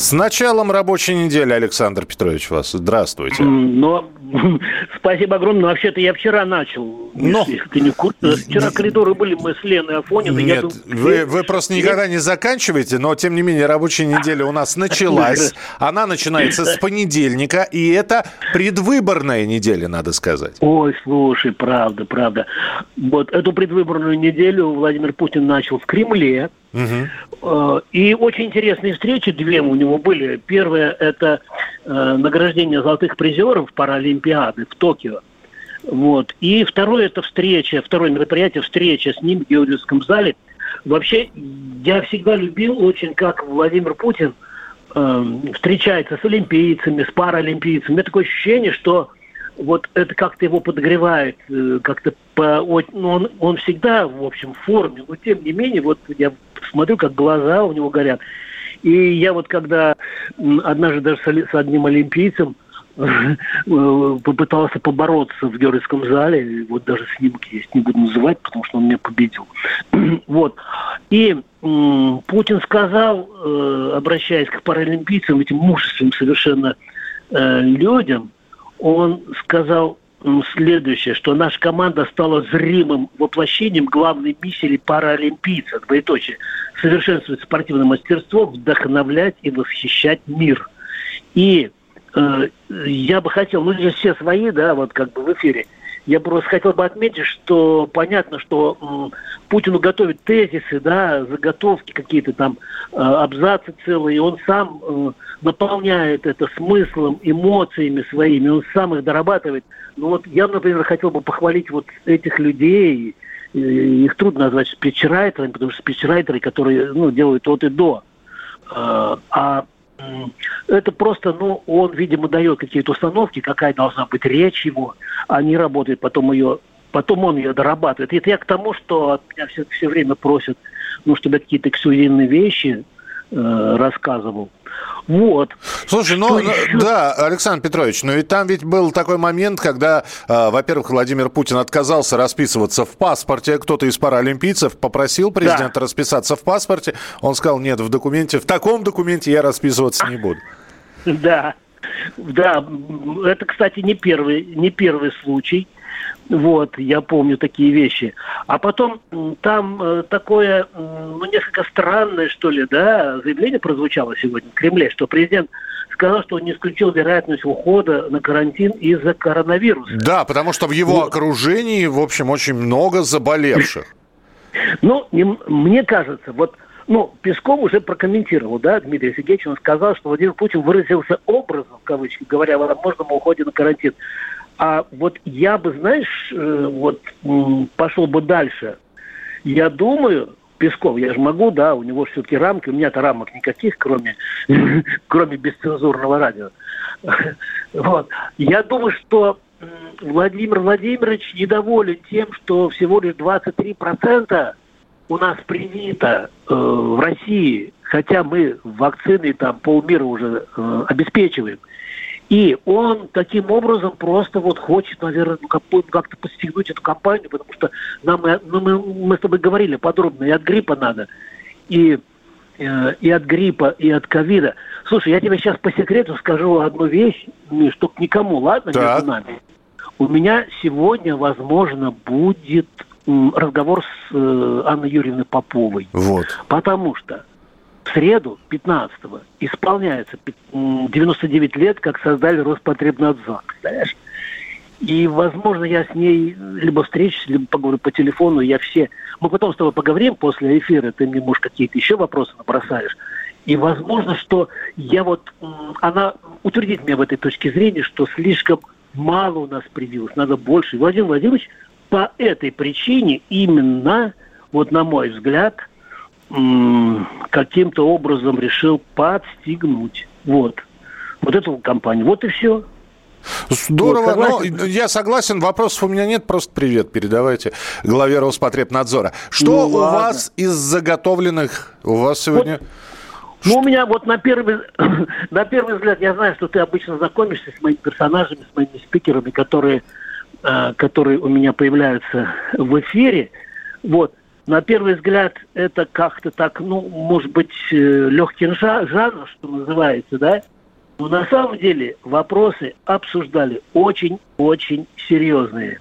С началом рабочей недели, Александр Петрович, вас. Здравствуйте. Но спасибо огромное. Вообще-то я вчера начал. Но. Если ты не в курсе. Вчера коридоры были мы с Леной Афониной. Я Нет, думаю, вы, вы просто никогда не заканчиваете, но тем не менее рабочая неделя у нас началась. Она начинается с понедельника, и это предвыборная неделя, надо сказать. Ой, слушай, правда, правда. Вот эту предвыборную неделю Владимир Путин начал в Кремле. Э, И очень интересные встречи две у него были. Первое – это э, награждение золотых призеров Паралимпиады в Токио. Вот. И второе – это встреча, второе мероприятие – встреча с ним в Георгиевском зале. Вообще, я всегда любил очень, как Владимир Путин э, встречается с олимпийцами, с паралимпийцами. У меня такое ощущение, что вот это как-то его подогревает, э, как-то по, ну, он, он всегда, в общем, в форме, но тем не менее, вот я смотрю, как глаза у него горят. И я вот когда однажды даже с, одним олимпийцем э, попытался побороться в Георгиевском зале, вот даже снимок есть, не буду называть, потому что он меня победил. Вот. И м, Путин сказал, э, обращаясь к паралимпийцам, этим мужественным совершенно э, людям, он сказал следующее, что наша команда стала зримым воплощением главной миссии паралимпийца, двоеточие, совершенствовать спортивное мастерство, вдохновлять и восхищать мир. И э, я бы хотел, ну здесь все свои, да, вот как бы в эфире, я просто хотел бы отметить, что понятно, что Путину готовят тезисы, да, заготовки какие-то там, э, абзацы целые, и он сам э, наполняет это смыслом, эмоциями своими, он сам их дорабатывает. Ну вот я, например, хотел бы похвалить вот этих людей, их трудно назвать спичрайтерами, потому что спичрайтеры, которые ну, делают от и до. Э, А это просто, ну, он, видимо, дает какие-то установки, какая должна быть речь его, они работают, потом ее, потом он ее дорабатывает. Это я к тому, что от меня все, все время просят, ну, чтобы какие-то эксклюзивные вещи э, рассказывал. Вот. Слушай, ну, ну, еще? да, Александр Петрович, но ведь там ведь был такой момент, когда, э, во-первых, Владимир Путин отказался расписываться в паспорте, кто-то из паралимпийцев попросил президента расписаться в паспорте, он сказал, нет, в документе, в таком документе я расписываться не буду. Да, да, это, кстати, не первый, не первый случай. Вот, я помню такие вещи. А потом там э, такое, ну, несколько странное, что ли, да, заявление прозвучало сегодня в Кремле, что президент сказал, что он не исключил вероятность ухода на карантин из-за коронавируса. Да, потому что в его Вот. окружении, в общем, очень много заболевших. Ну, мне кажется, вот, ну, Песков уже прокомментировал, да, Дмитрий Сергеевич, он сказал, что Владимир Путин выразился образом, в кавычках говоря, о возможном уходе на карантин. А вот я бы, знаешь, э, вот пошел бы дальше. Я думаю, Песков, я же могу, да, у него все-таки рамки, у меня-то рамок никаких, кроме, кроме бесцензурного радио. Вот. Я думаю, что Владимир Владимирович недоволен тем, что всего лишь 23% у нас принято э, в России, хотя мы вакцины там полмира уже э, обеспечиваем. И он таким образом просто вот хочет, наверное, ну, как- как-то подстегнуть эту кампанию, потому что нам, и- ну, мы, мы с тобой говорили подробно, и от гриппа надо, и, э, и от гриппа, и от ковида. Слушай, я тебе сейчас по секрету скажу одну вещь, Миш, только никому, ладно, Так. между нами. У меня сегодня, возможно, будет разговор с э, Анной Юрьевной Поповой. Вот. Потому что в среду, 15-го, исполняется пи- м, 99 лет, как создали Роспотребнадзор. Представляешь? И, возможно, я с ней либо встречусь, либо поговорю по телефону. Я все... Мы потом с тобой поговорим после эфира, ты мне, может, какие-то еще вопросы набросаешь. И возможно, что я вот... Она утвердит меня в этой точке зрения, что слишком мало у нас привилось, надо больше. Владимир Владимирович по этой причине именно, вот на мой взгляд, каким-то образом решил подстегнуть. Вот. Вот эту компанию. Вот и все. Здорово, вот, но я согласен, вопросов у меня нет, просто привет передавайте главе Роспотребнадзора. Что ну, у ладно. вас из заготовленных, у вас сегодня... Вот. Ну, у меня вот на первый, на первый взгляд, я знаю, что ты обычно знакомишься с моими персонажами, с моими спикерами, которые, э, которые у меня появляются в эфире. Вот. На первый взгляд, это как-то так, ну, может быть, э, легкий жанр, что называется, да? Но на самом деле вопросы обсуждали очень-очень серьезные.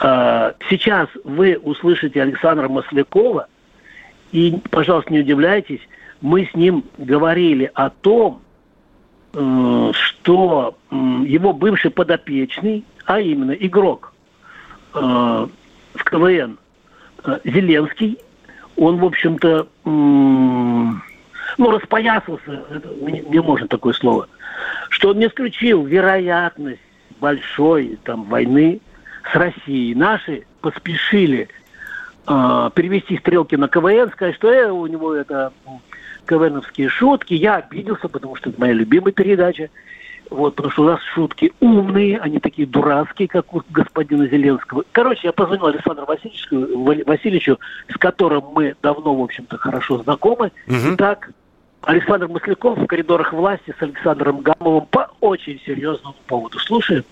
А, сейчас вы услышите Александра Маслякова, и, пожалуйста, не удивляйтесь, мы с ним говорили о том, э, что его бывший подопечный, а именно игрок э, в КВН Зеленский, он, в общем-то, ну, распоясался, это, не можно такое слово, что он не исключил вероятность большой там, войны с Россией. Наши поспешили э, перевести стрелки на КВН, сказать, что э, у него это КВНовские шутки. Я обиделся, потому что это моя любимая передача. Вот, потому что у нас шутки умные, они такие дурацкие, как у господина Зеленского. Короче, я позвонил Александру Васильевичу, Васильевичу с которым мы давно, в общем-то, хорошо знакомы. Угу. Итак, Александр Масляков в коридорах власти с Александром Гамовым по очень серьезному поводу. Слушаем.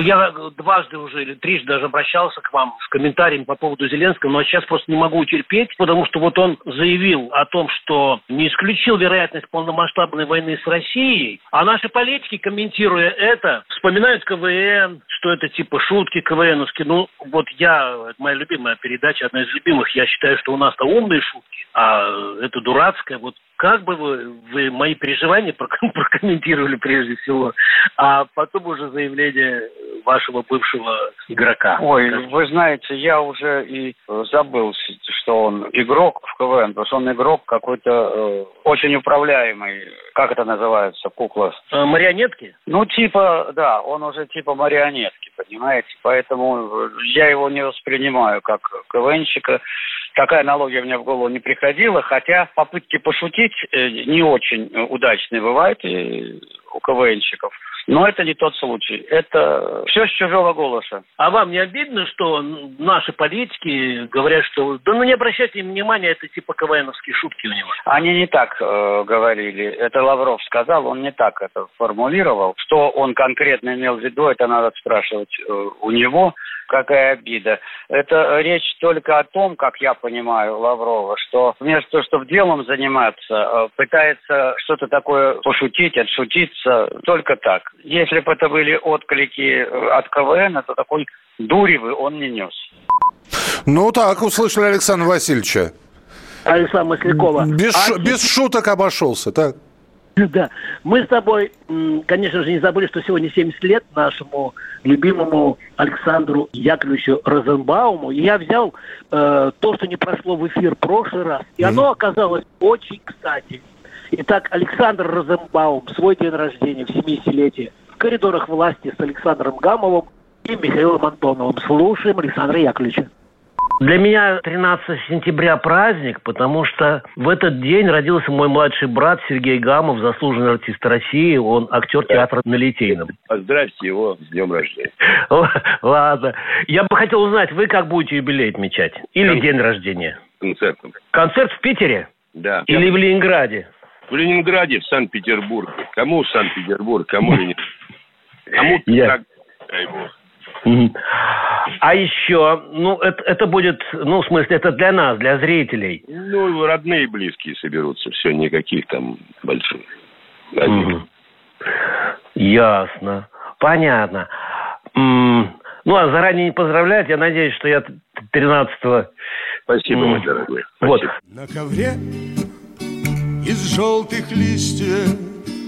Я дважды уже или трижды даже обращался к вам с комментарием по поводу Зеленского, но сейчас просто не могу терпеть, потому что вот он заявил о том, что не исключил вероятность полномасштабной войны с Россией, а наши политики, комментируя это, вспоминают КВН, что это типа шутки КВНовские. Ну, вот я, моя любимая передача, одна из любимых, я считаю, что у нас-то умные шутки, а это дурацкая. Вот как бы вы, вы мои переживания прокомментировали прежде всего, а потом уже заявление вашего бывшего игрока? Ой, вы знаете, я уже и забыл, что он игрок в КВН, потому что он игрок какой-то э, очень управляемый. Как это называется, кукла? Э, марионетки? Ну, типа, да, он уже типа марионетки, понимаете? Поэтому я его не воспринимаю как КВНщика. Такая аналогия мне в голову не приходила, хотя попытки пошутить э, не очень удачные бывают у КВНщиков. Но это не тот случай. Это все с чужого голоса. А вам не обидно, что наши политики говорят, что да ну не обращайте внимания, это типа КВНовские шутки у него? Они не так э, говорили. Это Лавров сказал, он не так это формулировал. Что он конкретно имел в виду, это надо спрашивать э, у него какая обида. Это речь только о том, как я понимаю Лаврова, что вместо того, чтобы делом заниматься, э, пытается что-то такое пошутить, отшутиться, только так. Если бы это были отклики э, от КВН, то такой дуревы он не нес. Ну так, услышали Александра Васильевича. Александра Маслякова. Без, а... без шуток обошелся, так? Да. Мы с тобой, конечно же, не забыли, что сегодня 70 лет нашему любимому Александру Яковлевичу Розенбауму. И я взял э, то, что не прошло в эфир в прошлый раз. И оно оказалось очень кстати. Итак, Александр Розенбаум, свой день рождения в 70-летие в коридорах власти с Александром Гамовым и Михаилом Антоновым. Слушаем Александра Яковлевича. Для меня 13 сентября праздник, потому что в этот день родился мой младший брат Сергей Гамов, заслуженный артист России. Он актер театра на Литейном. Поздравьте его с днем рождения. Ладно. Я бы хотел узнать, вы как будете юбилей отмечать? Или Кон... день рождения? Концертом. Концерт в Питере? Да. Или в Ленинграде? В Ленинграде, в Санкт-Петербурге. Кому Санкт-Петербург, кому Ленинград? Кому Я... А еще, ну, это, это будет, ну, в смысле, это для нас, для зрителей. Ну, родные и близкие соберутся, все, никаких там больших. Угу. Ясно. Понятно. Ну, а заранее не поздравлять, я надеюсь, что я 13-го... Спасибо, мой дорогой. Спасибо. Вот. На ковре из желтых листьев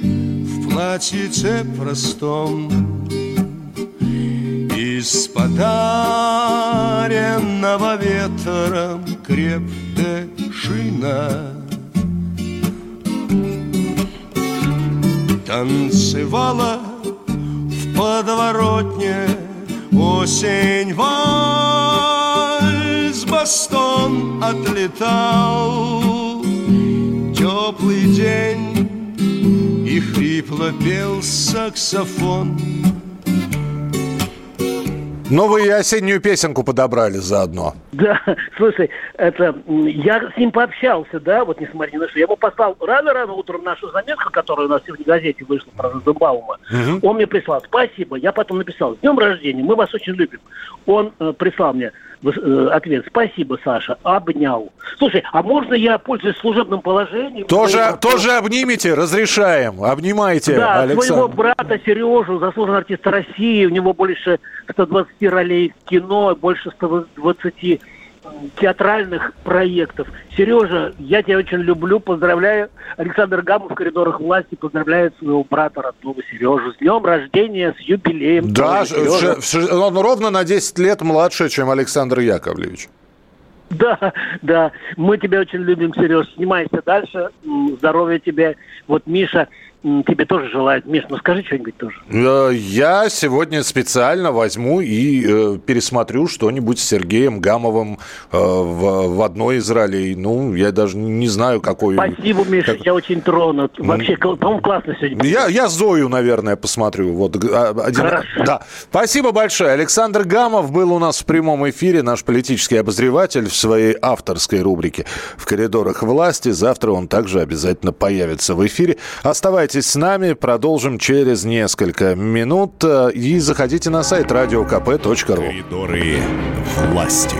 в платьице простом из подаренного ветром крепкая шина Танцевала в подворотне осень вальс Бастон отлетал. Теплый день И хрипло пел саксофон Новую осеннюю песенку подобрали заодно. Да, слушай, это я с ним пообщался, да, вот несмотря ни на что. Я ему послал рано-рано утром нашу заметку, которая у нас сегодня в газете вышла про Розенбаума. Угу. Он мне прислал, спасибо. Я потом написал, с днем рождения, мы вас очень любим. Он э, прислал мне э, ответ, спасибо, Саша, обнял. Слушай, а можно я, пользуюсь служебным положением... Тоже, своего... тоже обнимите, разрешаем, обнимайте, Да, Александр. своего брата Сережу, заслуженного артиста России, у него больше 120 ролей в кино, больше 120 театральных проектов. Сережа, я тебя очень люблю, поздравляю. Александр Гамов в коридорах власти поздравляет своего брата родного Сережу. С днем рождения, с юбилеем. Да, он ровно на 10 лет младше, чем Александр Яковлевич. Да, да, мы тебя очень любим, Сереж. Снимайся дальше. Здоровья тебе. Вот Миша тебе тоже желают. Миш, ну скажи что-нибудь тоже. Э, я сегодня специально возьму и э, пересмотрю что-нибудь с Сергеем Гамовым э, в, в одной из ролей. Ну, я даже не знаю, какой... Спасибо, Миша, как... я очень тронут. Вообще, по-моему, классно сегодня. Я, я Зою, наверное, посмотрю. Вот, а, один... Хорошо. Да. Спасибо большое. Александр Гамов был у нас в прямом эфире, наш политический обозреватель в своей авторской рубрике «В коридорах власти». Завтра он также обязательно появится в эфире. Оставайтесь Оставайтесь с нами, продолжим через несколько минут. И заходите на сайт radiokp.ru. Коридоры власти.